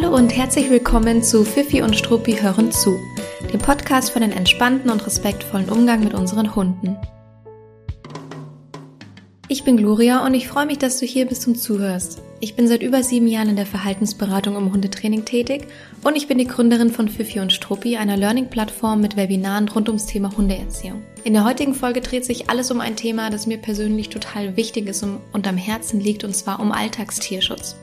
Hallo und herzlich willkommen zu Fifi und Struppi hören zu, dem Podcast für den entspannten und respektvollen Umgang mit unseren Hunden. Ich bin Gloria und ich freue mich, dass du hier bist und zuhörst. Ich bin seit über sieben Jahren in der Verhaltensberatung im Hundetraining tätig und ich bin die Gründerin von Fifi und Struppi, einer Learning-Plattform mit Webinaren rund ums Thema Hundeerziehung. In der heutigen Folge dreht sich alles um ein Thema, das mir persönlich total wichtig ist und am Herzen liegt, und zwar um Alltagstierschutz.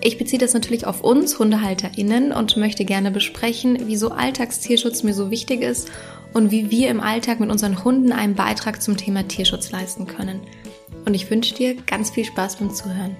Ich beziehe das natürlich auf uns HundehalterInnen und möchte gerne besprechen, wieso Alltagstierschutz mir so wichtig ist und wie wir im Alltag mit unseren Hunden einen Beitrag zum Thema Tierschutz leisten können. Und ich wünsche dir ganz viel Spaß beim Zuhören.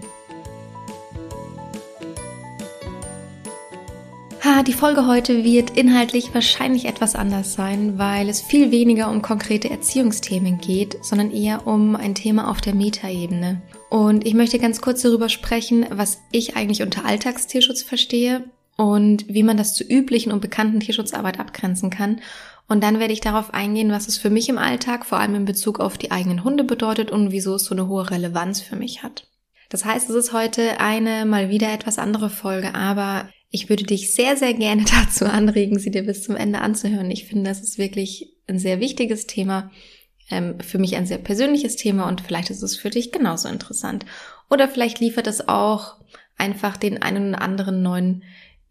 Die Folge heute wird inhaltlich wahrscheinlich etwas anders sein, weil es viel weniger um konkrete Erziehungsthemen geht, sondern eher um ein Thema auf der Metaebene. Und ich möchte ganz kurz darüber sprechen, was ich eigentlich unter Alltagstierschutz verstehe und wie man das zu üblichen und bekannten Tierschutzarbeit abgrenzen kann. Und dann werde ich darauf eingehen, was es für mich im Alltag, vor allem in Bezug auf die eigenen Hunde bedeutet und wieso es so eine hohe Relevanz für mich hat. Das heißt, es ist heute eine mal wieder etwas andere Folge, aber ich würde dich sehr, sehr gerne dazu anregen, sie dir bis zum Ende anzuhören. Ich finde, das ist wirklich ein sehr wichtiges Thema ähm, für mich ein sehr persönliches Thema und vielleicht ist es für dich genauso interessant. Oder vielleicht liefert es auch einfach den einen oder anderen neuen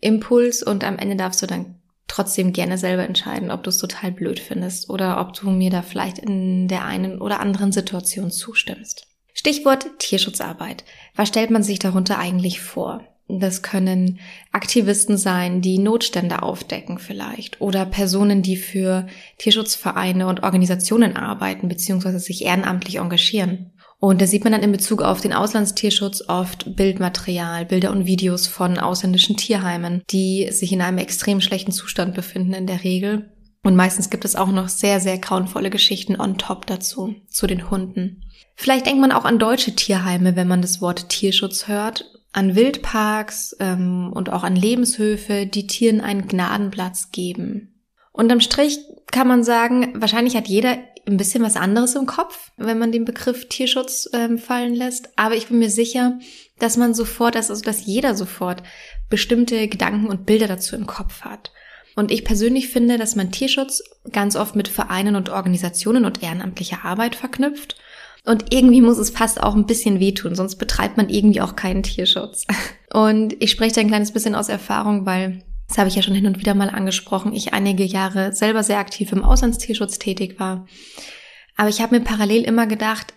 Impuls und am Ende darfst du dann trotzdem gerne selber entscheiden, ob du es total blöd findest oder ob du mir da vielleicht in der einen oder anderen Situation zustimmst. Stichwort Tierschutzarbeit. Was stellt man sich darunter eigentlich vor? Das können Aktivisten sein, die Notstände aufdecken vielleicht oder Personen, die für Tierschutzvereine und Organisationen arbeiten bzw. sich ehrenamtlich engagieren. Und da sieht man dann in Bezug auf den Auslandstierschutz oft Bildmaterial, Bilder und Videos von ausländischen Tierheimen, die sich in einem extrem schlechten Zustand befinden in der Regel. Und meistens gibt es auch noch sehr, sehr grauenvolle Geschichten on top dazu, zu den Hunden. Vielleicht denkt man auch an deutsche Tierheime, wenn man das Wort Tierschutz hört an Wildparks ähm, und auch an Lebenshöfe, die Tieren einen Gnadenplatz geben. Unterm Strich kann man sagen, wahrscheinlich hat jeder ein bisschen was anderes im Kopf, wenn man den Begriff Tierschutz ähm, fallen lässt. Aber ich bin mir sicher, dass man sofort, also dass jeder sofort bestimmte Gedanken und Bilder dazu im Kopf hat. Und ich persönlich finde, dass man Tierschutz ganz oft mit Vereinen und Organisationen und ehrenamtlicher Arbeit verknüpft und irgendwie muss es fast auch ein bisschen wehtun, sonst betreibt man irgendwie auch keinen Tierschutz. Und ich spreche da ein kleines bisschen aus Erfahrung, weil, das habe ich ja schon hin und wieder mal angesprochen, ich einige Jahre selber sehr aktiv im Auslandstierschutz tätig war. Aber ich habe mir parallel immer gedacht,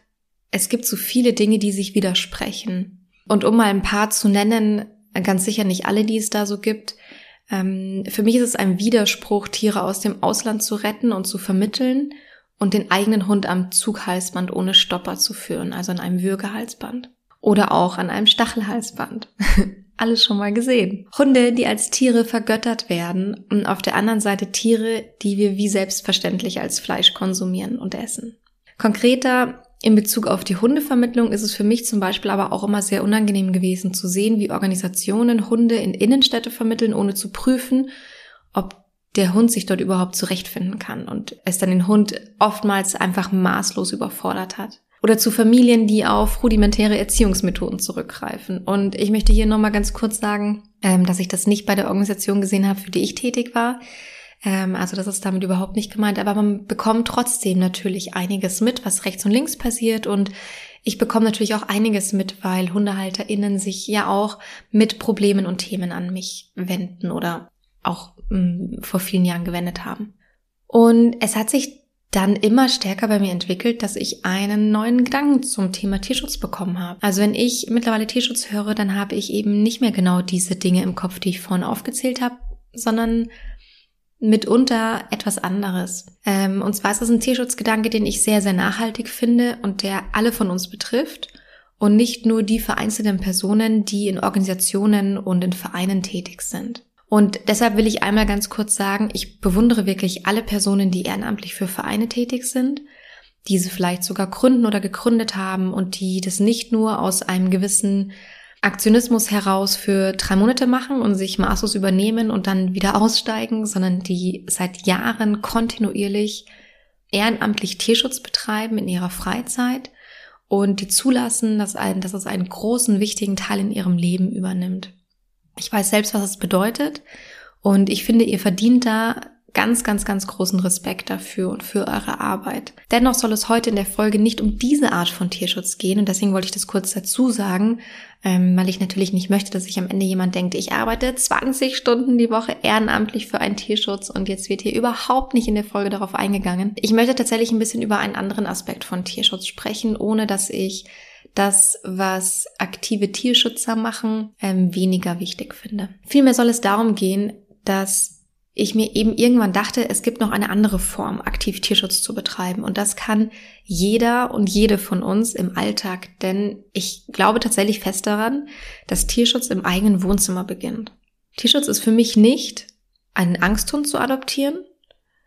es gibt so viele Dinge, die sich widersprechen. Und um mal ein paar zu nennen, ganz sicher nicht alle, die es da so gibt, ähm, für mich ist es ein Widerspruch, Tiere aus dem Ausland zu retten und zu vermitteln und den eigenen Hund am Zughalsband ohne Stopper zu führen, also an einem Würgehalsband. Oder auch an einem Stachelhalsband. Alles schon mal gesehen. Hunde, die als Tiere vergöttert werden und auf der anderen Seite Tiere, die wir wie selbstverständlich als Fleisch konsumieren und essen. Konkreter in Bezug auf die Hundevermittlung ist es für mich zum Beispiel aber auch immer sehr unangenehm gewesen zu sehen, wie Organisationen Hunde in Innenstädte vermitteln, ohne zu prüfen, ob der Hund sich dort überhaupt zurechtfinden kann und es dann den Hund oftmals einfach maßlos überfordert hat. Oder zu Familien, die auf rudimentäre Erziehungsmethoden zurückgreifen. Und ich möchte hier nochmal ganz kurz sagen, ähm, dass ich das nicht bei der Organisation gesehen habe, für die ich tätig war. Ähm, also das ist damit überhaupt nicht gemeint. Aber man bekommt trotzdem natürlich einiges mit, was rechts und links passiert. Und ich bekomme natürlich auch einiges mit, weil HundehalterInnen sich ja auch mit Problemen und Themen an mich wenden oder auch mh, mm, vor vielen Jahren gewendet haben. Und es hat sich dann immer stärker bei mir entwickelt, dass ich einen neuen Gedanken zum Thema Tierschutz bekommen habe. Also wenn ich mittlerweile Tierschutz höre, dann habe ich eben nicht mehr genau diese Dinge im Kopf, die ich vorhin aufgezählt habe, sondern mitunter etwas anderes. Ähm, und zwar ist es ein Tierschutzgedanke, den ich sehr, sehr nachhaltig finde und der alle von uns betrifft und nicht nur die vereinzelten Personen, die in Organisationen und in Vereinen tätig sind. Und deshalb will ich einmal ganz kurz sagen, ich bewundere wirklich alle Personen, die ehrenamtlich für Vereine tätig sind, diese vielleicht sogar gründen oder gegründet haben und die das nicht nur aus einem gewissen Aktionismus heraus für drei Monate machen und sich maßlos übernehmen und dann wieder aussteigen, sondern die seit Jahren kontinuierlich ehrenamtlich Tierschutz betreiben in ihrer Freizeit und die zulassen, dass, ein, dass es einen großen, wichtigen Teil in ihrem Leben übernimmt. Ich weiß selbst, was es bedeutet. Und ich finde, ihr verdient da ganz, ganz, ganz großen Respekt dafür und für eure Arbeit. Dennoch soll es heute in der Folge nicht um diese Art von Tierschutz gehen und deswegen wollte ich das kurz dazu sagen, ähm, weil ich natürlich nicht möchte, dass sich am Ende jemand denkt, ich arbeite 20 Stunden die Woche ehrenamtlich für einen Tierschutz und jetzt wird hier überhaupt nicht in der Folge darauf eingegangen. Ich möchte tatsächlich ein bisschen über einen anderen Aspekt von Tierschutz sprechen, ohne dass ich das, was aktive Tierschützer machen, ähm, weniger wichtig finde. Vielmehr soll es darum gehen, dass ich mir eben irgendwann dachte, es gibt noch eine andere Form, aktiv Tierschutz zu betreiben. Und das kann jeder und jede von uns im Alltag, denn ich glaube tatsächlich fest daran, dass Tierschutz im eigenen Wohnzimmer beginnt. Tierschutz ist für mich nicht, einen Angsthund zu adoptieren,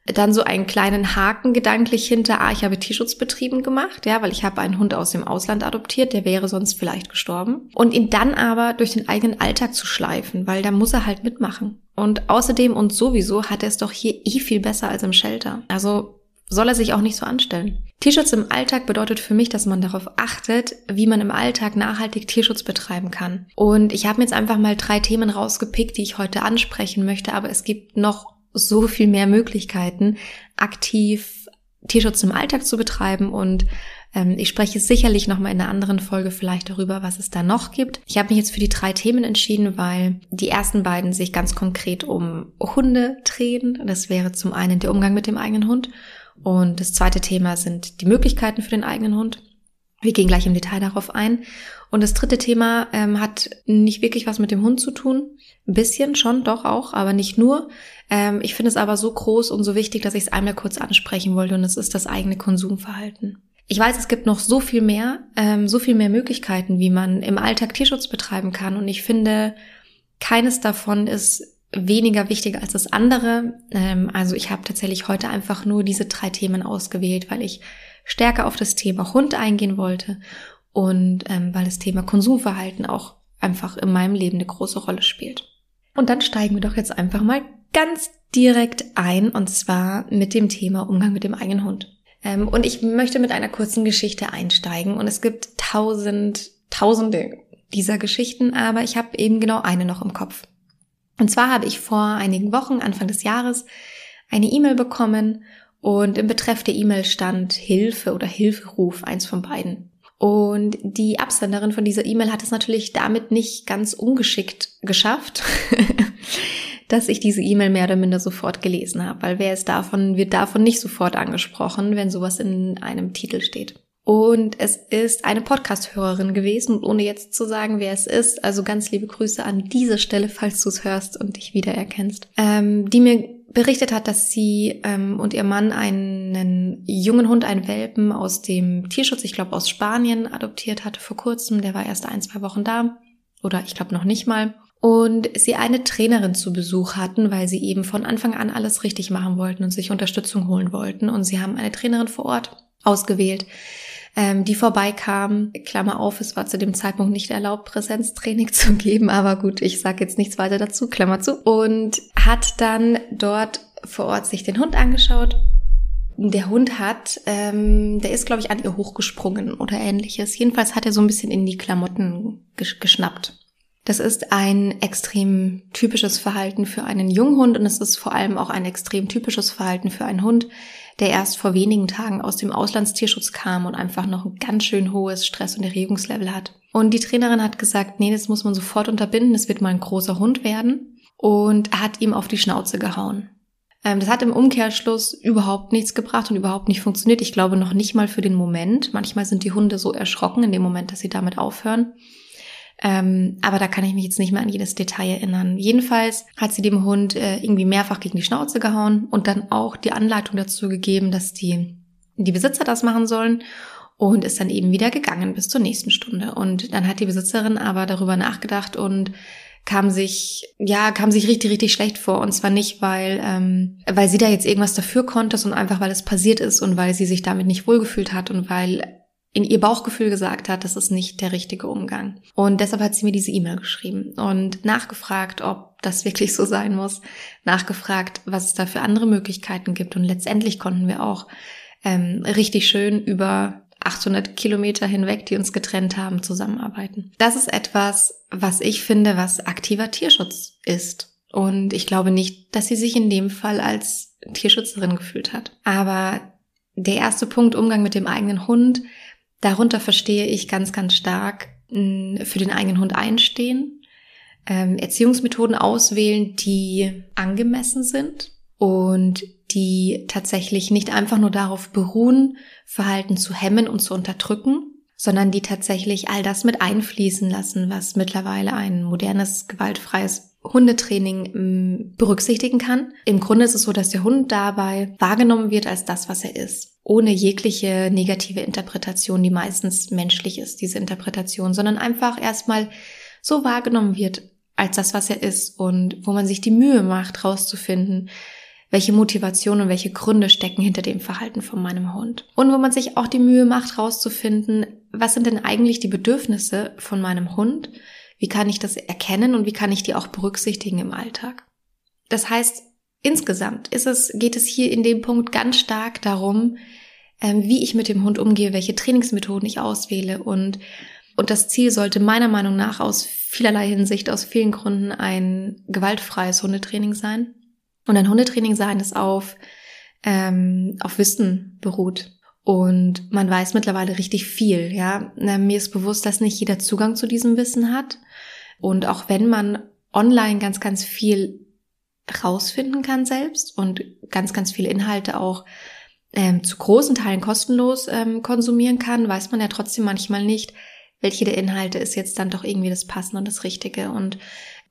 dann so einen kleinen Haken gedanklich hinter, ah, ich habe Tierschutz betrieben gemacht, ja, weil ich habe einen Hund aus dem Ausland adoptiert, der wäre sonst vielleicht gestorben. Und ihn dann aber durch den eigenen Alltag zu schleifen, weil da muss er halt mitmachen. Und außerdem und sowieso hat er es doch hier eh viel besser als im Shelter. Also soll er sich auch nicht so anstellen. Tierschutz im Alltag bedeutet für mich, dass man darauf achtet, wie man im Alltag nachhaltig Tierschutz betreiben kann. Und ich habe mir jetzt einfach mal drei Themen rausgepickt, die ich heute ansprechen möchte, aber es gibt noch so viel mehr Möglichkeiten, aktiv Tierschutz im Alltag zu betreiben und ähm, ich spreche sicherlich nochmal in einer anderen Folge vielleicht darüber, was es da noch gibt. Ich habe mich jetzt für die drei Themen entschieden, weil die ersten beiden sich ganz konkret um Hunde drehen. Das wäre zum einen der Umgang mit dem eigenen Hund und das zweite Thema sind die Möglichkeiten für den eigenen Hund. Wir gehen gleich im Detail darauf ein. Und das dritte Thema ähm, hat nicht wirklich was mit dem Hund zu tun. Ein bisschen schon, doch auch, aber nicht nur. Ähm, ich finde es aber so groß und so wichtig, dass ich es einmal kurz ansprechen wollte und es ist das eigene Konsumverhalten. Ich weiß, es gibt noch so viel mehr, ähm, so viel mehr Möglichkeiten, wie man im Alltag Tierschutz betreiben kann. Und ich finde, keines davon ist weniger wichtig als das andere. Ähm, also ich habe tatsächlich heute einfach nur diese drei Themen ausgewählt, weil ich stärker auf das Thema Hund eingehen wollte und ähm, weil das Thema Konsumverhalten auch einfach in meinem Leben eine große Rolle spielt. Und dann steigen wir doch jetzt einfach mal ganz direkt ein und zwar mit dem Thema Umgang mit dem eigenen Hund. Ähm, und ich möchte mit einer kurzen Geschichte einsteigen und es gibt tausend, tausende dieser Geschichten, aber ich habe eben genau eine noch im Kopf. Und zwar habe ich vor einigen Wochen, Anfang des Jahres, eine E-Mail bekommen und im Betreff der E-Mail stand Hilfe oder Hilferuf, eins von beiden. Und die Absenderin von dieser E-Mail hat es natürlich damit nicht ganz ungeschickt geschafft, dass ich diese E-Mail mehr oder minder sofort gelesen habe, weil wer ist davon, wird davon nicht sofort angesprochen, wenn sowas in einem Titel steht. Und es ist eine Podcast-Hörerin gewesen, ohne jetzt zu sagen, wer es ist, also ganz liebe Grüße an dieser Stelle, falls du es hörst und dich wiedererkennst, ähm, die mir berichtet hat, dass sie ähm, und ihr Mann einen jungen Hund, einen Welpen aus dem Tierschutz, ich glaube aus Spanien, adoptiert hatte vor kurzem. Der war erst ein, zwei Wochen da. Oder ich glaube noch nicht mal. Und sie eine Trainerin zu Besuch hatten, weil sie eben von Anfang an alles richtig machen wollten und sich Unterstützung holen wollten. Und sie haben eine Trainerin vor Ort ausgewählt, ähm, die vorbeikam. Klammer auf, es war zu dem Zeitpunkt nicht erlaubt, Präsenztraining zu geben, aber gut, ich sage jetzt nichts weiter dazu, Klammer zu. Und hat dann dort vor Ort sich den Hund angeschaut. Der Hund hat, ähm, der ist, glaube ich, an ihr hochgesprungen oder ähnliches. Jedenfalls hat er so ein bisschen in die Klamotten gesch geschnappt. Das ist ein extrem typisches Verhalten für einen Junghund und es ist vor allem auch ein extrem typisches Verhalten für einen Hund, der erst vor wenigen Tagen aus dem Auslandstierschutz kam und einfach noch ein ganz schön hohes Stress- und Erregungslevel hat. Und die Trainerin hat gesagt, nee, das muss man sofort unterbinden, das wird mal ein großer Hund werden und hat ihm auf die Schnauze gehauen. Ähm, das hat im Umkehrschluss überhaupt nichts gebracht und überhaupt nicht funktioniert. Ich glaube noch nicht mal für den Moment. Manchmal sind die Hunde so erschrocken in dem Moment, dass sie damit aufhören. Ähm, aber da kann ich mich jetzt nicht mehr an jedes Detail erinnern. Jedenfalls hat sie dem Hund äh, irgendwie mehrfach gegen die Schnauze gehauen und dann auch die Anleitung dazu gegeben, dass die, die Besitzer das machen sollen und ist dann eben wieder gegangen bis zur nächsten Stunde. Und dann hat die Besitzerin aber darüber nachgedacht und kam sich, ja, kam sich richtig, richtig schlecht vor. Und zwar nicht, weil, ähm, weil sie da jetzt irgendwas dafür konnte, sondern einfach, weil es passiert ist und weil sie sich damit nicht wohlgefühlt hat und weil in ihr Bauchgefühl gesagt hat, das ist nicht der richtige Umgang. Und deshalb hat sie mir diese E-Mail geschrieben und nachgefragt, ob das wirklich so sein muss, nachgefragt, was es da für andere Möglichkeiten gibt. Und letztendlich konnten wir auch ähm, richtig schön über 800 Kilometer hinweg, die uns getrennt haben, zusammenarbeiten. Das ist etwas, was ich finde, was aktiver Tierschutz ist. Und ich glaube nicht, dass sie sich in dem Fall als Tierschützerin gefühlt hat. Aber der erste Punkt, Umgang mit dem eigenen Hund, darunter verstehe ich ganz, ganz stark für den eigenen Hund einstehen, ähm, Erziehungsmethoden auswählen, die angemessen sind und die tatsächlich nicht einfach nur darauf beruhen, Verhalten zu hemmen und zu unterdrücken, sondern die tatsächlich all das mit einfließen lassen, was mittlerweile ein modernes, gewaltfreies Hundetraining mm, berücksichtigen kann. Im Grunde ist es so, dass der Hund dabei wahrgenommen wird als das, was er ist. Ohne jegliche negative Interpretation, die meistens menschlich ist, diese Interpretation, sondern einfach erstmal so wahrgenommen wird als das, was er ist und wo man sich die Mühe macht, rauszufinden, welche Motivation und welche Gründe stecken hinter dem Verhalten von meinem Hund. Und wo man sich auch die Mühe macht, rauszufinden, was sind denn eigentlich die Bedürfnisse von meinem Hund? Wie kann ich das erkennen und wie kann ich die auch berücksichtigen im Alltag? Das heißt, insgesamt ist es, geht es hier in dem Punkt ganz stark darum, ähm, wie ich mit dem Hund umgehe, welche Trainingsmethoden ich auswähle und und das Ziel sollte meiner Meinung nach aus vielerlei Hinsicht, aus vielen Gründen ein gewaltfreies Hundetraining sein. Und ein Hundetraining sein, das auf, ähm, auf Wissen beruht. Und man weiß mittlerweile richtig viel, ja. Mir ist bewusst, dass nicht jeder Zugang zu diesem Wissen hat. Und auch wenn man online ganz, ganz viel rausfinden kann selbst und ganz, ganz viele Inhalte auch ähm, zu großen Teilen kostenlos ähm, konsumieren kann, weiß man ja trotzdem manchmal nicht, welche der Inhalte ist jetzt dann doch irgendwie das Passende und das Richtige. Und,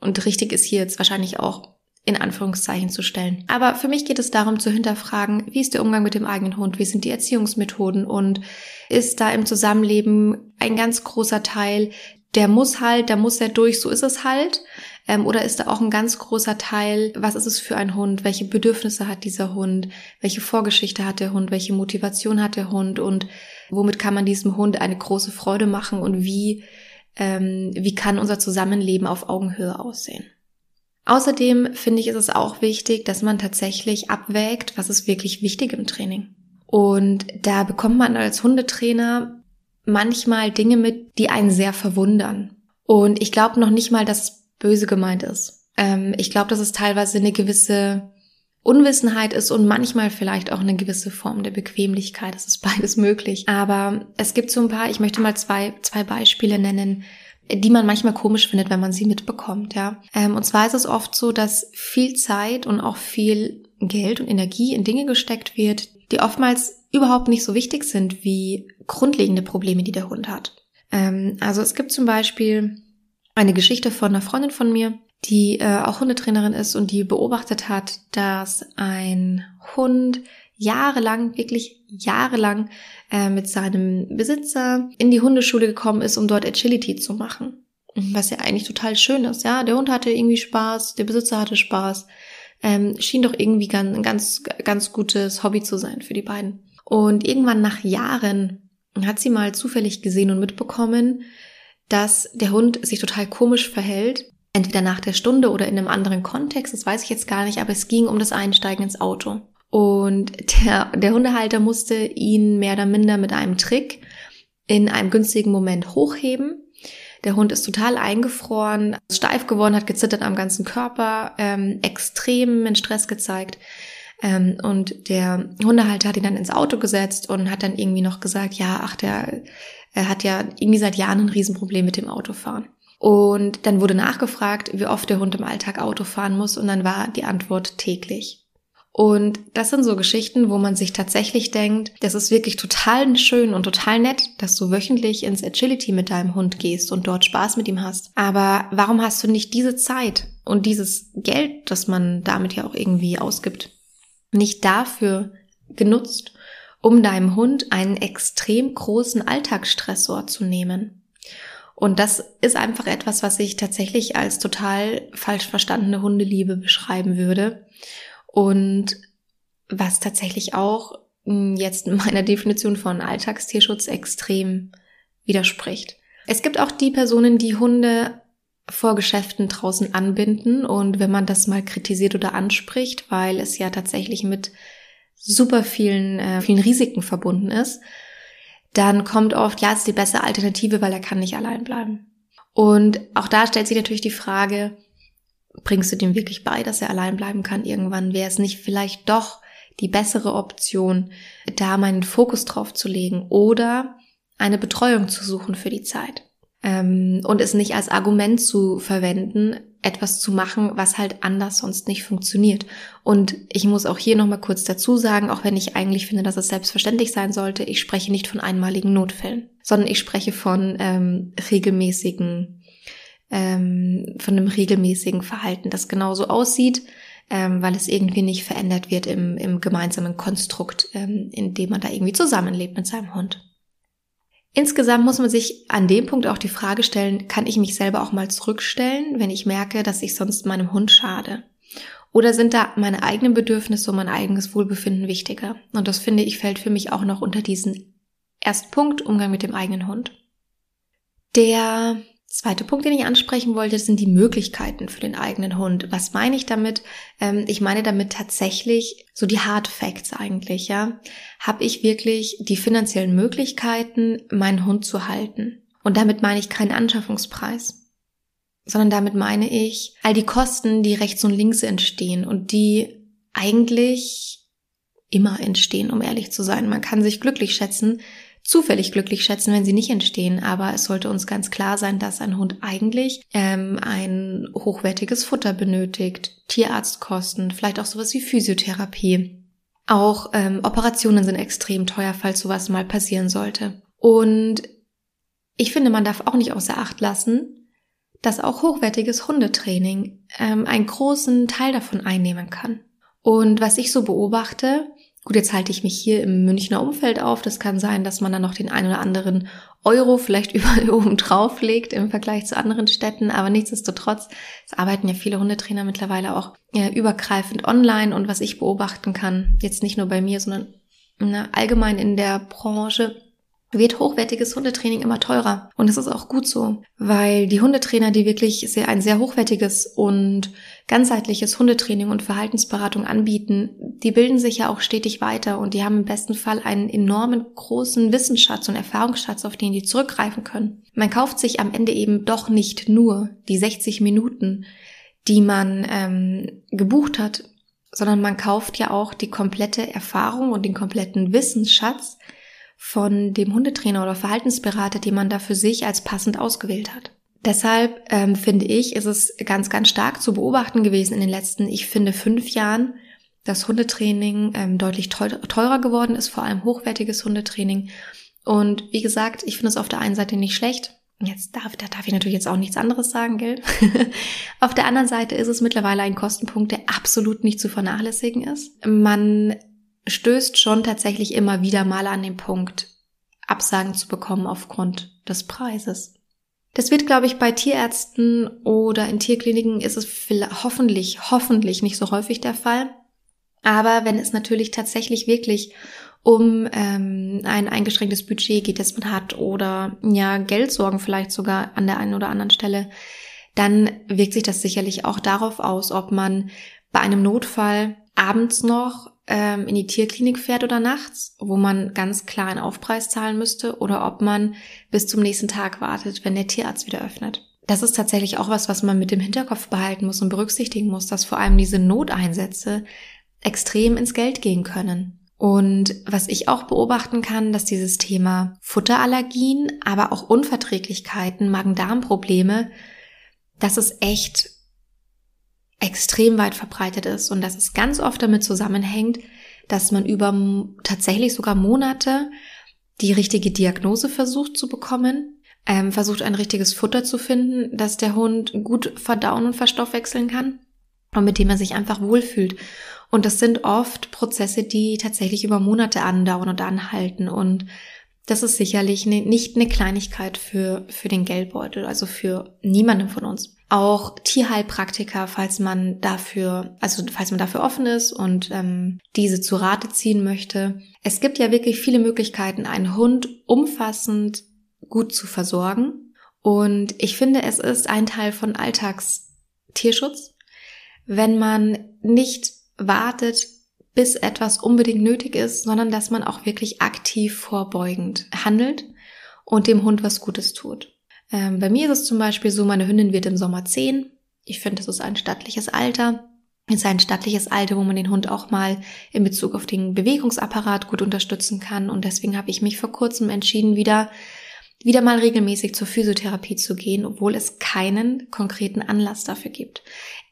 und richtig ist hier jetzt wahrscheinlich auch in Anführungszeichen zu stellen. Aber für mich geht es darum zu hinterfragen, wie ist der Umgang mit dem eigenen Hund, wie sind die Erziehungsmethoden und ist da im Zusammenleben ein ganz großer Teil, der muss halt, der muss er durch, so ist es halt. Ähm, oder ist da auch ein ganz großer Teil, was ist es für ein Hund, welche Bedürfnisse hat dieser Hund, welche Vorgeschichte hat der Hund, welche Motivation hat der Hund und womit kann man diesem Hund eine große Freude machen und wie, ähm, wie kann unser Zusammenleben auf Augenhöhe aussehen. Außerdem finde ich, ist es auch wichtig, dass man tatsächlich abwägt, was ist wirklich wichtig im Training. Und da bekommt man als Hundetrainer manchmal Dinge mit, die einen sehr verwundern. Und ich glaube noch nicht mal, dass böse gemeint ist. Ähm, ich glaube, dass es teilweise eine gewisse Unwissenheit ist und manchmal vielleicht auch eine gewisse Form der Bequemlichkeit. Es ist beides möglich. Aber es gibt so ein paar, ich möchte mal zwei, zwei Beispiele nennen, die man manchmal komisch findet, wenn man sie mitbekommt, ja. Ähm, und zwar ist es oft so, dass viel Zeit und auch viel Geld und Energie in Dinge gesteckt wird, die oftmals überhaupt nicht so wichtig sind wie grundlegende Probleme, die der Hund hat. Ähm, also es gibt zum Beispiel eine Geschichte von einer Freundin von mir, die äh, auch Hundetrainerin ist und die beobachtet hat, dass ein Hund jahrelang, wirklich jahrelang äh, mit seinem Besitzer in die Hundeschule gekommen ist, um dort Agility zu machen. Was ja eigentlich total schön ist, ja. Der Hund hatte irgendwie Spaß, der Besitzer hatte Spaß. Ähm, schien doch irgendwie ein ganz, ganz gutes Hobby zu sein für die beiden. Und irgendwann nach Jahren hat sie mal zufällig gesehen und mitbekommen, dass der Hund sich total komisch verhält. Entweder nach der Stunde oder in einem anderen Kontext, das weiß ich jetzt gar nicht, aber es ging um das Einsteigen ins Auto. Und der, der Hundehalter musste ihn mehr oder minder mit einem Trick in einem günstigen Moment hochheben. Der Hund ist total eingefroren, steif geworden, hat gezittert am ganzen Körper, ähm, extrem in Stress gezeigt. Ähm, und der Hundehalter hat ihn dann ins Auto gesetzt und hat dann irgendwie noch gesagt, ja, ach, der er hat ja irgendwie seit Jahren ein Riesenproblem mit dem Autofahren. Und dann wurde nachgefragt, wie oft der Hund im Alltag Auto fahren muss und dann war die Antwort täglich. Und das sind so Geschichten, wo man sich tatsächlich denkt, das ist wirklich total schön und total nett, dass du wöchentlich ins Agility mit deinem Hund gehst und dort Spaß mit ihm hast. Aber warum hast du nicht diese Zeit und dieses Geld, das man damit ja auch irgendwie ausgibt, nicht dafür genutzt, um deinem Hund einen extrem großen Alltagsstressor zu nehmen? Und das ist einfach etwas, was ich tatsächlich als total falsch verstandene Hundeliebe beschreiben würde und was tatsächlich auch hm, jetzt meiner Definition von Alltagstierschutz extrem widerspricht. Es gibt auch die Personen, die Hunde vor Geschäften draußen anbinden und wenn man das mal kritisiert oder anspricht, weil es ja tatsächlich mit super vielen, äh, vielen Risiken verbunden ist, dann kommt oft, ja, es ist die bessere Alternative, weil er kann nicht allein bleiben. Und auch da stellt sich natürlich die Frage, bringst du dem wirklich bei, dass er allein bleiben kann irgendwann? Wäre es nicht vielleicht doch die bessere Option, da meinen Fokus drauf zu legen oder eine Betreuung zu suchen für die Zeit? Ähm, und es nicht als Argument zu verwenden, etwas zu machen, was halt anders sonst nicht funktioniert. Und ich muss auch hier nochmal kurz dazu sagen, auch wenn ich eigentlich finde, dass es selbstverständlich sein sollte, ich spreche nicht von einmaligen Notfällen, sondern ich spreche von ähm, regelmäßigen, ähm, von einem regelmäßigen Verhalten, das genauso aussieht, ähm, weil es irgendwie nicht verändert wird im, im gemeinsamen Konstrukt, ähm, in dem man da irgendwie zusammenlebt mit seinem Hund. Insgesamt muss man sich an dem Punkt auch die Frage stellen, kann ich mich selber auch mal zurückstellen, wenn ich merke, dass ich sonst meinem Hund schade? Oder sind da meine eigenen Bedürfnisse und mein eigenes Wohlbefinden wichtiger? Und das finde ich fällt für mich auch noch unter diesen ersten Punkt, Umgang mit dem eigenen Hund. Der Zweiter Punkt, den ich ansprechen wollte, sind die Möglichkeiten für den eigenen Hund. Was meine ich damit? Ähm, ich meine damit tatsächlich so die Hard Facts eigentlich, ja. Habe ich wirklich die finanziellen Möglichkeiten, meinen Hund zu halten? Und damit meine ich keinen Anschaffungspreis, sondern damit meine ich all die Kosten, die rechts und links entstehen und die eigentlich immer entstehen, um ehrlich zu sein. Man kann sich glücklich schätzen, zufällig glücklich schätzen, wenn sie nicht entstehen. Aber es sollte uns ganz klar sein, dass ein Hund eigentlich ähm, ein hochwertiges Futter benötigt, Tierarztkosten, vielleicht auch sowas wie Physiotherapie. Auch ähm, Operationen sind extrem teuer, falls sowas mal passieren sollte. Und ich finde, man darf auch nicht außer Acht lassen, dass auch hochwertiges Hundetraining ähm, einen großen Teil davon einnehmen kann. Und was ich so beobachte, Gut, jetzt halte ich mich hier im Münchner Umfeld auf. Das kann sein, dass man dann noch den einen oder anderen Euro vielleicht überall oben drauf legt im Vergleich zu anderen Städten. Aber nichtsdestotrotz, es arbeiten ja viele Hundetrainer mittlerweile auch ja, übergreifend online. Und was ich beobachten kann, jetzt nicht nur bei mir, sondern na, allgemein in der Branche, wird hochwertiges Hundetraining immer teurer. Und das ist auch gut so, weil die Hundetrainer, die wirklich sehr, ein sehr hochwertiges und ganzheitliches Hundetraining und Verhaltensberatung anbieten, die bilden sich ja auch stetig weiter und die haben im besten Fall einen enormen großen Wissensschatz und Erfahrungsschatz, auf den die zurückgreifen können. Man kauft sich am Ende eben doch nicht nur die 60 Minuten, die man ähm, gebucht hat, sondern man kauft ja auch die komplette Erfahrung und den kompletten Wissensschatz, von dem Hundetrainer oder Verhaltensberater, den man da für sich als passend ausgewählt hat. Deshalb ähm, finde ich, ist es ganz, ganz stark zu beobachten gewesen in den letzten, ich finde, fünf Jahren, dass Hundetraining ähm, deutlich teurer geworden ist, vor allem hochwertiges Hundetraining. Und wie gesagt, ich finde es auf der einen Seite nicht schlecht. Jetzt darf, da darf ich natürlich jetzt auch nichts anderes sagen, gell? auf der anderen Seite ist es mittlerweile ein Kostenpunkt, der absolut nicht zu vernachlässigen ist. Man stößt schon tatsächlich immer wieder mal an den Punkt, Absagen zu bekommen aufgrund des Preises. Das wird, glaube ich, bei Tierärzten oder in Tierkliniken ist es hoffentlich, hoffentlich nicht so häufig der Fall. Aber wenn es natürlich tatsächlich wirklich um ähm, ein eingeschränktes Budget geht, das man hat oder ja Geldsorgen vielleicht sogar an der einen oder anderen Stelle, dann wirkt sich das sicherlich auch darauf aus, ob man bei einem Notfall abends noch ähm, in die Tierklinik fährt oder nachts, wo man ganz klar einen Aufpreis zahlen müsste, oder ob man bis zum nächsten Tag wartet, wenn der Tierarzt wieder öffnet. Das ist tatsächlich auch was, was man mit dem Hinterkopf behalten muss und berücksichtigen muss, dass vor allem diese Noteinsätze extrem ins Geld gehen können. Und was ich auch beobachten kann, dass dieses Thema Futterallergien, aber auch Unverträglichkeiten, Magen-Darm-Probleme, dass es echt extrem weit verbreitet ist und dass es ganz oft damit zusammenhängt, dass man über tatsächlich sogar Monate die richtige Diagnose versucht zu bekommen, ähm, versucht ein richtiges Futter zu finden, dass der Hund gut verdauen und verstoffwechseln kann und mit dem er sich einfach wohlfühlt. Und das sind oft Prozesse, die tatsächlich über Monate andauern und anhalten und das ist sicherlich ne, nicht eine Kleinigkeit für, für den Geldbeutel, also für niemanden von uns auch Tierheilpraktiker, falls man dafür, also falls man dafür offen ist und ähm, diese zu Rate ziehen möchte. Es gibt ja wirklich viele Möglichkeiten, einen Hund umfassend gut zu versorgen. Und ich finde, es ist ein Teil von Alltagstierschutz, wenn man nicht wartet, bis etwas unbedingt nötig ist, sondern dass man auch wirklich aktiv vorbeugend handelt und dem Hund was Gutes tut. Ähm, bei mir ist es zum Beispiel so, meine Hündin wird im Sommer 10. Ich finde, das ist ein stattliches Alter. Es ist ein stattliches Alter, wo man den Hund auch mal in Bezug auf den Bewegungsapparat gut unterstützen kann. Und deswegen habe ich mich vor kurzem entschieden, wieder wieder mal regelmäßig zur Physiotherapie zu gehen, obwohl es keinen konkreten Anlass dafür gibt.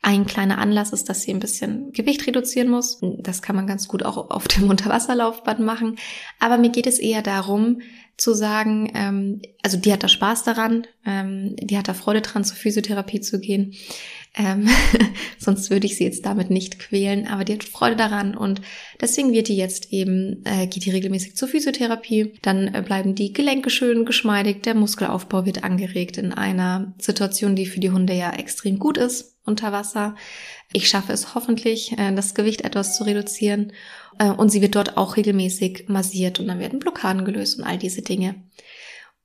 Ein kleiner Anlass ist, dass sie ein bisschen Gewicht reduzieren muss. Das kann man ganz gut auch auf dem Unterwasserlaufband machen. Aber mir geht es eher darum, zu sagen, ähm, also die hat da Spaß daran, ähm, die hat da Freude dran, zur Physiotherapie zu gehen. Ähm, sonst würde ich sie jetzt damit nicht quälen, aber die hat Freude daran und deswegen wird die jetzt eben, äh, geht die regelmäßig zur Physiotherapie, dann äh, bleiben die Gelenke schön geschmeidig, der Muskelaufbau wird angeregt in einer Situation, die für die Hunde ja extrem gut ist unter Wasser. Ich schaffe es hoffentlich, äh, das Gewicht etwas zu reduzieren äh, und sie wird dort auch regelmäßig massiert und dann werden Blockaden gelöst und all diese Dinge.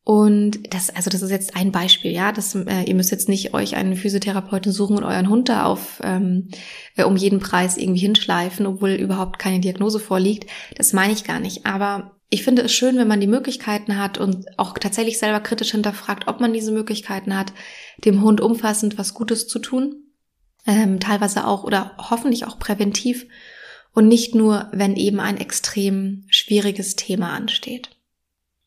Und das, also das ist jetzt ein Beispiel, ja. Das, äh, ihr müsst jetzt nicht euch einen Physiotherapeuten suchen und euren Hund da auf ähm, äh, um jeden Preis irgendwie hinschleifen, obwohl überhaupt keine Diagnose vorliegt. Das meine ich gar nicht. Aber ich finde es schön, wenn man die Möglichkeiten hat und auch tatsächlich selber kritisch hinterfragt, ob man diese Möglichkeiten hat, dem Hund umfassend was Gutes zu tun. Ähm, teilweise auch oder hoffentlich auch präventiv und nicht nur, wenn eben ein extrem schwieriges Thema ansteht.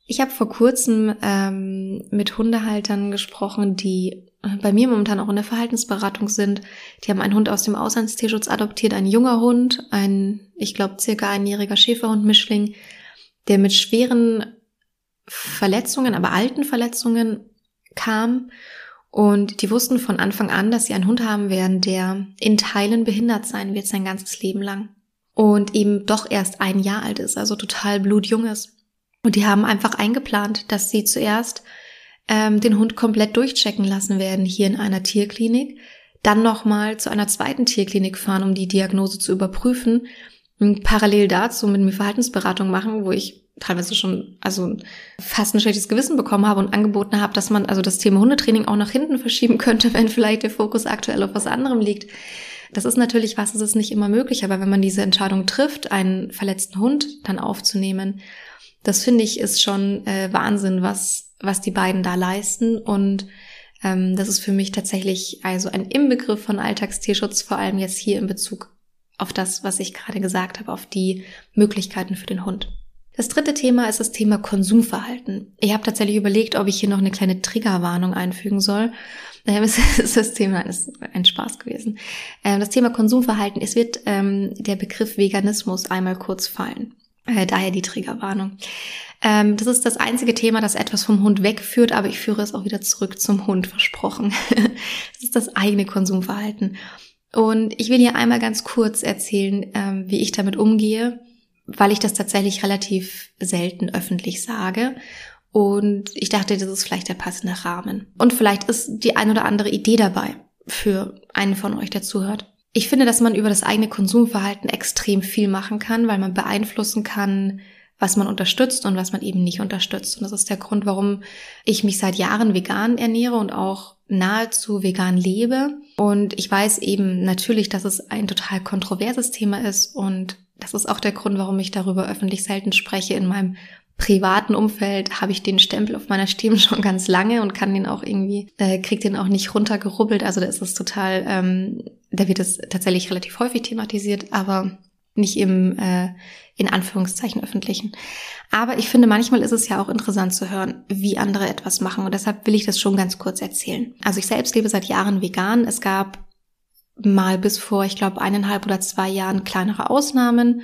Ich habe vor kurzem ähm, mit Hundehaltern gesprochen, die äh, bei mir momentan auch in der Verhaltensberatung sind. Die haben einen Hund aus dem Auslandstierschutz adoptiert, ein junger Hund, ein, ich glaube, circa einjähriger Schäferhund-Mischling, der mit schweren Verletzungen, aber alten Verletzungen kam. Und die wussten von Anfang an, dass sie einen Hund haben werden, der in Teilen behindert sein wird sein ganzes Leben lang. Und eben doch erst ein Jahr alt ist, also total blutjung ist. Und die haben einfach eingeplant, dass sie zuerst ähm, den Hund komplett durchchecken lassen werden hier in einer Tierklinik, dann nochmal zu einer zweiten Tierklinik fahren, um die Diagnose zu überprüfen, und parallel dazu mit mir Verhaltensberatung machen, wo ich teilweise schon also fast ein schlechtes Gewissen bekommen habe und angeboten habe, dass man also das Thema Hundetraining auch nach hinten verschieben könnte, wenn vielleicht der Fokus aktuell auf was anderem liegt. Das ist natürlich was, es ist nicht immer möglich, aber wenn man diese Entscheidung trifft, einen verletzten Hund dann aufzunehmen, das finde ich ist schon äh, Wahnsinn, was, was die beiden da leisten. Und ähm, das ist für mich tatsächlich also ein Inbegriff von Alltagstierschutz, vor allem jetzt hier in Bezug auf das, was ich gerade gesagt habe, auf die Möglichkeiten für den Hund. Das dritte Thema ist das Thema Konsumverhalten. Ich habe tatsächlich überlegt, ob ich hier noch eine kleine Triggerwarnung einfügen soll. Ähm, es ist das Thema, ist ein Spaß gewesen. Ähm, das Thema Konsumverhalten, es wird ähm, der Begriff Veganismus einmal kurz fallen. Äh, daher die Triggerwarnung. Ähm, das ist das einzige Thema, das etwas vom Hund wegführt, aber ich führe es auch wieder zurück zum Hund, versprochen. das ist das eigene Konsumverhalten. Und ich will hier einmal ganz kurz erzählen, ähm, wie ich damit umgehe, weil ich das tatsächlich relativ selten öffentlich sage. Und ich dachte, das ist vielleicht der passende Rahmen. Und vielleicht ist die ein oder andere Idee dabei für einen von euch, der zuhört. Ich finde, dass man über das eigene Konsumverhalten extrem viel machen kann, weil man beeinflussen kann, was man unterstützt und was man eben nicht unterstützt. Und das ist der Grund, warum ich mich seit Jahren vegan ernähre und auch nahezu vegan lebe. Und ich weiß eben natürlich, dass es ein total kontroverses Thema ist und das ist auch der Grund, warum ich darüber öffentlich selten spreche. In meinem privaten Umfeld habe ich den Stempel auf meiner Stimme schon ganz lange und kann den auch irgendwie, äh, kriegt den auch nicht runtergerubbelt. Also da ist es total, ähm, da wird es tatsächlich relativ häufig thematisiert, aber nicht im, äh, in Anführungszeichen öffentlichen. Aber ich finde, manchmal ist es ja auch interessant zu hören, wie andere etwas machen. Und deshalb will ich das schon ganz kurz erzählen. Also ich selbst lebe seit Jahren vegan. Es gab mal bis vor, ich glaube, eineinhalb oder zwei Jahren kleinere Ausnahmen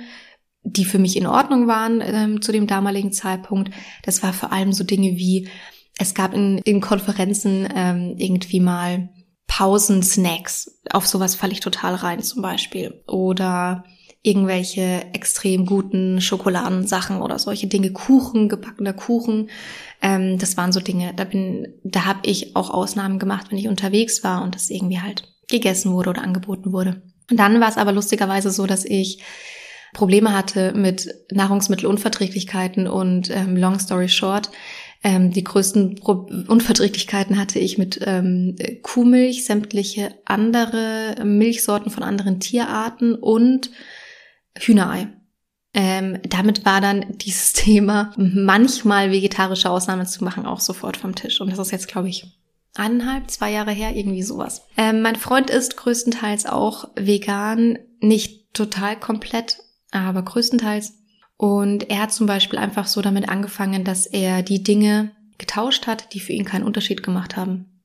die für mich in Ordnung waren ähm, zu dem damaligen Zeitpunkt. Das war vor allem so Dinge wie, es gab in, in Konferenzen ähm, irgendwie mal Pausensnacks. Auf sowas falle ich total rein zum Beispiel. Oder irgendwelche extrem guten Schokoladensachen oder solche Dinge, Kuchen, gebackener Kuchen. Ähm, das waren so Dinge, da bin, da habe ich auch Ausnahmen gemacht, wenn ich unterwegs war und das irgendwie halt gegessen wurde oder angeboten wurde. Und dann war es aber lustigerweise so, dass ich Probleme hatte mit Nahrungsmittelunverträglichkeiten und ähm, long story short, ähm, die größten Pro Unverträglichkeiten hatte ich mit ähm, Kuhmilch, sämtliche andere Milchsorten von anderen Tierarten und Hühnerei. Ähm, damit war dann dieses Thema, manchmal vegetarische Ausnahmen zu machen, auch sofort vom Tisch. Und das ist jetzt, glaube ich, eineinhalb, zwei Jahre her, irgendwie sowas. Ähm, mein Freund ist größtenteils auch vegan, nicht total komplett, aber größtenteils. Und er hat zum Beispiel einfach so damit angefangen, dass er die Dinge getauscht hat, die für ihn keinen Unterschied gemacht haben.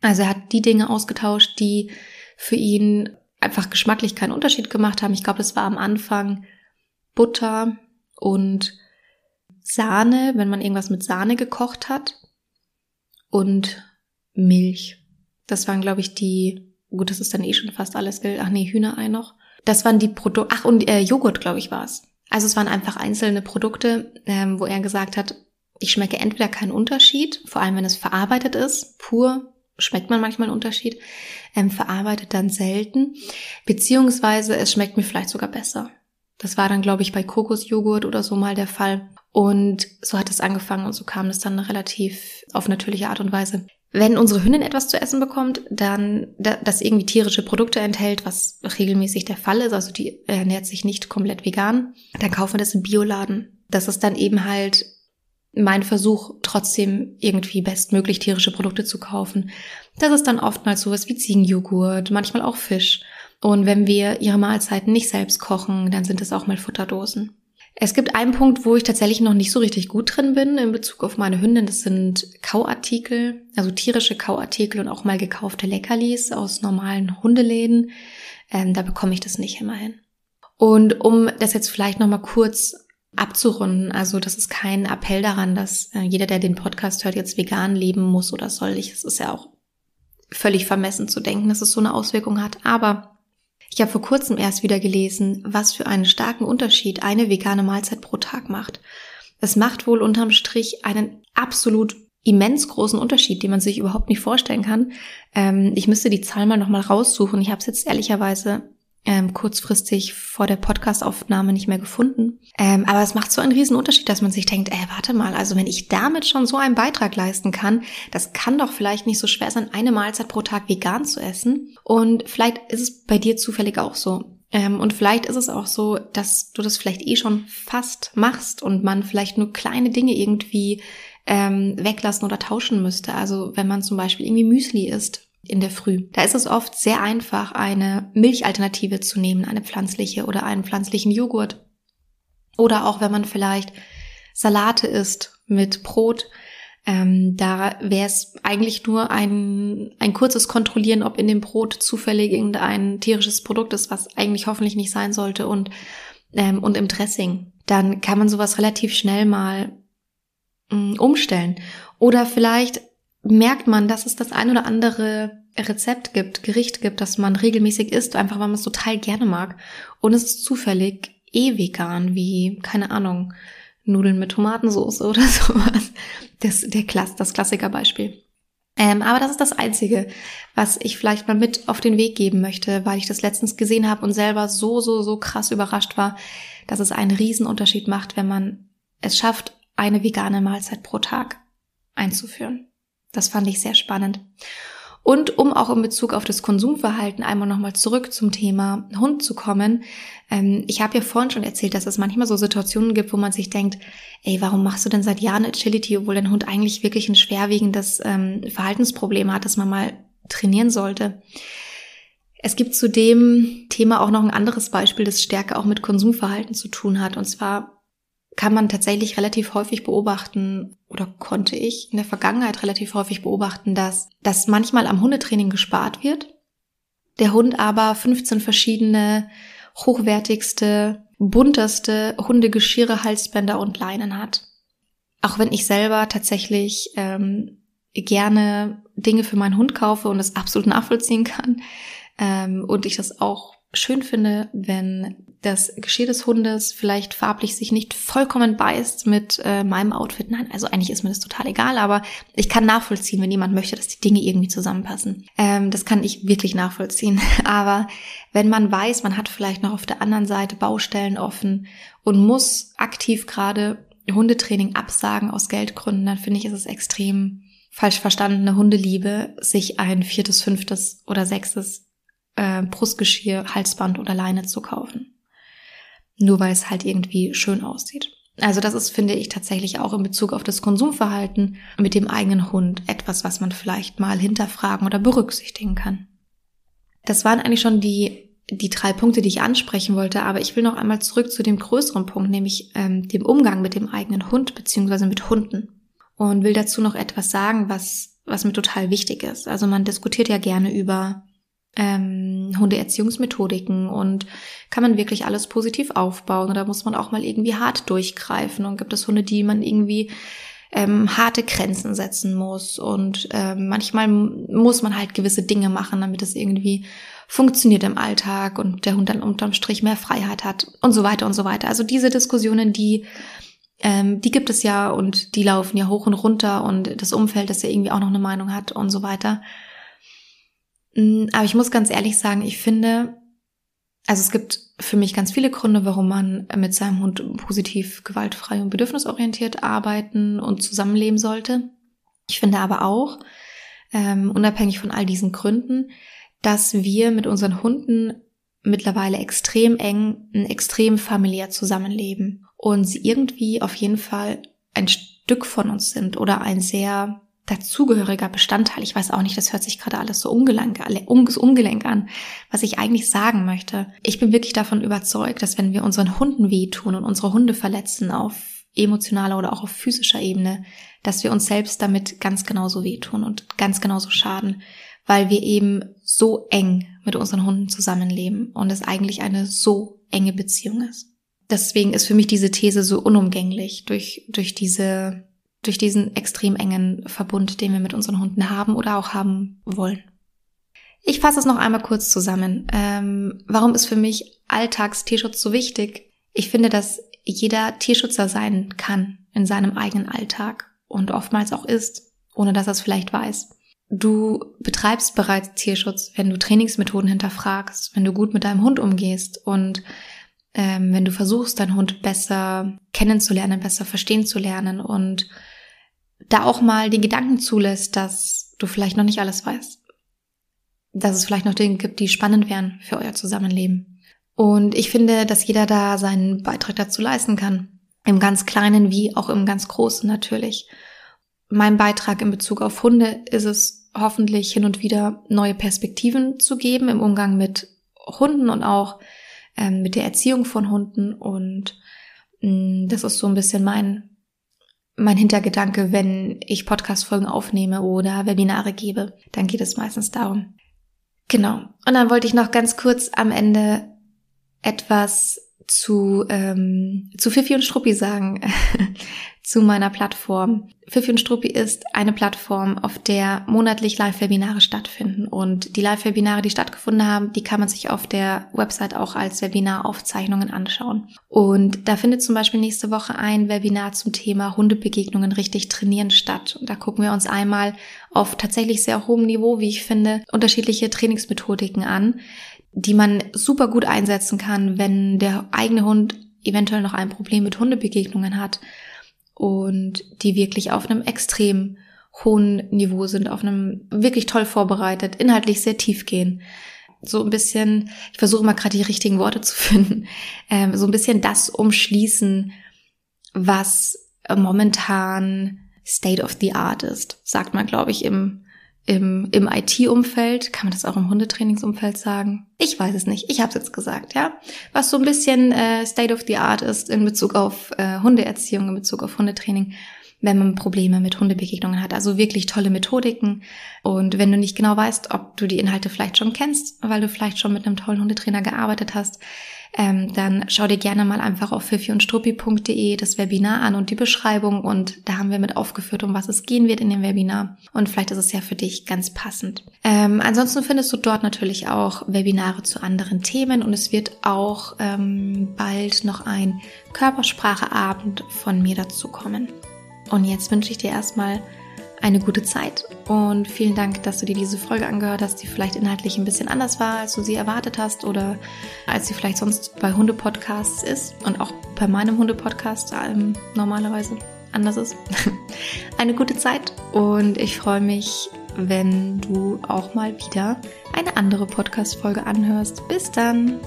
Also er hat die Dinge ausgetauscht, die für ihn einfach geschmacklich keinen Unterschied gemacht haben. Ich glaube, es war am Anfang Butter und Sahne, wenn man irgendwas mit Sahne gekocht hat und Milch. Das waren, glaube ich, die, gut, das ist dann eh schon fast alles, ach nee, Hühnerei noch. Das waren die Produkte, ach und äh, Joghurt, glaube ich, war es. Also es waren einfach einzelne Produkte, ähm, wo er gesagt hat, ich schmecke entweder keinen Unterschied, vor allem wenn es verarbeitet ist, pur schmeckt man manchmal einen Unterschied, ähm, verarbeitet dann selten, beziehungsweise es schmeckt mir vielleicht sogar besser. Das war dann, glaube ich, bei Kokosjoghurt oder so mal der Fall. Und so hat es angefangen und so kam es dann relativ auf natürliche Art und Weise. Wenn unsere Hündin etwas zu essen bekommt, dann das irgendwie tierische Produkte enthält, was regelmäßig der Fall ist, also die ernährt sich nicht komplett vegan, dann kaufen wir das im Bioladen. Das ist dann eben halt mein Versuch, trotzdem irgendwie bestmöglich tierische Produkte zu kaufen. Das ist dann oftmals sowas wie Ziegenjoghurt, manchmal auch Fisch. Und wenn wir ihre Mahlzeiten nicht selbst kochen, dann sind es auch mal Futterdosen. Es gibt einen Punkt, wo ich tatsächlich noch nicht so richtig gut drin bin in Bezug auf meine Hündin. Das sind Kauartikel, also tierische Kauartikel und auch mal gekaufte Leckerlis aus normalen Hundeläden. Ähm, da bekomme ich das nicht immer hin. Und um das jetzt vielleicht noch mal kurz abzurunden, also das ist kein Appell daran, dass äh, jeder, der den Podcast hört, jetzt vegan leben muss oder soll. Ich, es ist ja auch völlig vermessen zu denken, dass es so eine Auswirkung hat. Aber ich habe vor kurzem erst wieder gelesen, was für einen starken Unterschied eine vegane Mahlzeit pro Tag macht. Es macht wohl unterm Strich einen absolut immens großen Unterschied, den man sich überhaupt nicht vorstellen kann. Ähm, ich müsste die Zahl mal nochmal raussuchen. Ich habe es jetzt ehrlicherweise ähm, kurzfristig vor der Podcastaufnahme nicht mehr gefunden. Ähm, aber es macht so einen riesen Unterschied, dass man sich denkt, ey, warte mal, also wenn ich damit schon so einen Beitrag leisten kann, das kann doch vielleicht nicht so schwer sein, eine Mahlzeit pro Tag vegan zu essen. Und vielleicht ist es bei dir zufällig auch so. Ähm, und vielleicht ist es auch so, dass du das vielleicht eh schon fast machst und man vielleicht nur kleine Dinge irgendwie ähm, weglassen oder tauschen müsste. Also wenn man zum Beispiel irgendwie Müsli isst in der Früh. Da ist es oft sehr einfach, eine Milchalternative zu nehmen, eine pflanzliche oder einen pflanzlichen Joghurt. Oder auch wenn man vielleicht Salate isst mit Brot, ähm, da wäre es eigentlich nur ein, ein kurzes Kontrollieren, ob in dem Brot zufällig irgendein tierisches Produkt ist, was eigentlich hoffentlich nicht sein sollte und, ähm, und im Dressing. Dann kann man sowas relativ schnell mal ähm, umstellen. Oder vielleicht merkt man, dass es das ein oder andere Rezept gibt, Gericht gibt, das man regelmäßig isst, einfach weil man es total gerne mag. Und es ist zufällig eh vegan, wie, keine Ahnung, Nudeln mit Tomatensauce oder sowas. Das, der Klass, das Klassikerbeispiel. Ähm, aber das ist das Einzige, was ich vielleicht mal mit auf den Weg geben möchte, weil ich das letztens gesehen habe und selber so, so, so krass überrascht war, dass es einen Riesenunterschied macht, wenn man es schafft, eine vegane Mahlzeit pro Tag einzuführen. Das fand ich sehr spannend. Und um auch in Bezug auf das Konsumverhalten einmal nochmal zurück zum Thema Hund zu kommen. Ähm, ich habe ja vorhin schon erzählt, dass es manchmal so Situationen gibt, wo man sich denkt, ey, warum machst du denn seit Jahren Agility, obwohl dein Hund eigentlich wirklich ein schwerwiegendes ähm, Verhaltensproblem hat, das man mal trainieren sollte. Es gibt zu dem Thema auch noch ein anderes Beispiel, das stärker auch mit Konsumverhalten zu tun hat. Und zwar kann man tatsächlich relativ häufig beobachten oder konnte ich in der Vergangenheit relativ häufig beobachten, dass, dass manchmal am Hundetraining gespart wird, der Hund aber 15 verschiedene hochwertigste, bunteste Hundegeschirre, Halsbänder und Leinen hat. Auch wenn ich selber tatsächlich ähm, gerne Dinge für meinen Hund kaufe und es absolut nachvollziehen kann ähm, und ich das auch schön finde, wenn das Geschirr des Hundes vielleicht farblich sich nicht vollkommen beißt mit äh, meinem Outfit. Nein, also eigentlich ist mir das total egal, aber ich kann nachvollziehen, wenn jemand möchte, dass die Dinge irgendwie zusammenpassen. Ähm, das kann ich wirklich nachvollziehen. Aber wenn man weiß, man hat vielleicht noch auf der anderen Seite Baustellen offen und muss aktiv gerade Hundetraining absagen aus Geldgründen, dann finde ich, ist es extrem falsch verstandene Hundeliebe, sich ein viertes, fünftes oder sechstes äh, Brustgeschirr, Halsband oder Leine zu kaufen. nur weil es halt irgendwie schön aussieht. Also das ist, finde ich, tatsächlich auch in Bezug auf das Konsumverhalten mit dem eigenen Hund etwas, was man vielleicht mal hinterfragen oder berücksichtigen kann. Das waren eigentlich schon die, die drei Punkte, die ich ansprechen wollte, aber ich will noch einmal zurück zu dem größeren Punkt, nämlich ähm, dem Umgang mit dem eigenen Hund beziehungsweise mit Hunden. Und will dazu noch etwas sagen, was, was mir total wichtig ist. Also man diskutiert ja gerne über ähm, Hundeerziehungsmethodiken und kann man wirklich alles positiv aufbauen oder muss man auch mal irgendwie hart durchgreifen und gibt es Hunde, die man irgendwie ähm, harte Grenzen setzen muss und ähm, manchmal muss man halt gewisse Dinge machen, damit es irgendwie funktioniert im Alltag und der Hund dann unterm Strich mehr Freiheit hat und so weiter und so weiter. Also diese Diskussionen, die ähm, die gibt es ja und die laufen ja hoch und runter und das Umfeld, das ja irgendwie auch noch eine Meinung hat und so weiter. Mm, aber ich muss ganz ehrlich sagen, ich finde, also es gibt für mich ganz viele Gründe, warum man mit seinem Hund positiv, gewaltfrei und bedürfnisorientiert arbeiten und zusammenleben sollte. Ich finde aber auch, ähm, unabhängig von all diesen Gründen, dass wir mit unseren Hunden mittlerweile extrem eng, extrem familiär zusammenleben und sie irgendwie auf jeden Fall ein Stück von uns sind oder ein sehr dazugehöriger Bestandteil. Ich weiß auch nicht, das hört sich gerade alles so ungelenk, ungelenk an, was ich eigentlich sagen möchte. Ich bin wirklich davon überzeugt, dass wenn wir unseren Hunden wehtun und unsere Hunde verletzen auf emotionaler oder auch auf physischer Ebene, dass wir uns selbst damit ganz genauso wehtun und ganz genauso schaden, weil wir eben so eng mit unseren Hunden zusammenleben und es eigentlich eine so enge Beziehung ist. Deswegen ist für mich diese These so unumgänglich durch, durch diese durch diesen extrem engen Verbund, den wir mit unseren Hunden haben oder auch haben wollen. Ich fasse es noch einmal kurz zusammen. Ähm, warum ist für mich Alltagstierschutz so wichtig? Ich finde, dass jeder Tierschützer sein kann in seinem eigenen Alltag und oftmals auch ist, ohne dass er es vielleicht weiß. Du betreibst bereits Tierschutz, wenn du Trainingsmethoden hinterfragst, wenn du gut mit deinem Hund umgehst und ähm, wenn du versuchst, deinen Hund besser kennenzulernen, besser verstehen zu lernen und da auch mal den Gedanken zulässt, dass du vielleicht noch nicht alles weißt. Dass es vielleicht noch Dinge gibt, die spannend wären für euer Zusammenleben. Und ich finde, dass jeder da seinen Beitrag dazu leisten kann. Im ganz Kleinen wie auch im ganz Großen natürlich. Mein Beitrag in Bezug auf Hunde ist es hoffentlich hin und wieder neue Perspektiven zu geben im Umgang mit Hunden und auch ähm, mit der Erziehung von Hunden. Und mh, mm, das ist so ein bisschen mein mein Hintergedanke, wenn ich Podcast-Folgen aufnehme oder Webinare gebe. Dann geht es meistens darum. Genau. Und dann wollte ich noch ganz kurz am Ende etwas zu, ähm, zu Fifi und Struppi sagen, zu meiner Plattform. Fifi und Struppi ist eine Plattform, auf der monatlich Live-Webinare stattfinden. Und die Live-Webinare, die stattgefunden haben, die kann man sich auf der Website auch als Webinaraufzeichnungen anschauen. Und da findet zum Beispiel nächste Woche ein Webinar zum Thema Hundebegegnungen richtig trainieren statt. Und da gucken wir uns einmal auf tatsächlich sehr hohem Niveau, wie ich finde, unterschiedliche Trainingsmethodiken an, die man super gut einsetzen kann, wenn der eigene Hund eventuell noch ein Problem mit Hundebegegnungen hat und die wirklich auf einem extrem hohen Niveau sind, auf einem wirklich toll vorbereitet, inhaltlich sehr tief gehen. So ein bisschen, ich versuche mal gerade die richtigen Worte zu finden, ähm, so ein bisschen das umschließen, was momentan State of the Art ist, sagt man, glaube ich, im im, im IT-Umfeld, kann man das auch im Hundetrainingsumfeld sagen? Ich weiß es nicht. Ich habe es jetzt gesagt, ja. Was so ein bisschen äh, State of the Art ist in Bezug auf äh, Hundeerziehung, in Bezug auf Hundetraining, wenn man Probleme mit Hundebegegnungen hat. Also wirklich tolle Methodiken. Und wenn du nicht genau weißt, ob du die Inhalte vielleicht schon kennst, weil du vielleicht schon mit einem tollen Hundetrainer gearbeitet hast, ähm, dann schau dir gerne mal einfach auf fifiundstruppi.de das Webinar an und die Beschreibung und da haben wir mit aufgeführt, um was es gehen wird in dem Webinar und vielleicht ist es ja für dich ganz passend. Ähm, ansonsten findest du dort natürlich auch Webinare zu anderen Themen und es wird auch ähm, bald noch ein Körperspracheabend von mir dazu kommen. Und jetzt wünsche ich dir erstmal eine gute Zeit und vielen Dank, dass du dir diese Folge angehört hast, die vielleicht inhaltlich ein bisschen anders war, als du sie erwartet hast oder als sie vielleicht sonst bei Hunde-Podcasts ist und auch bei meinem Hunde-Podcast ähm, normalerweise anders ist. eine gute Zeit und ich freue mich, wenn du auch mal wieder eine andere Podcast-Folge anhörst. Bis dann!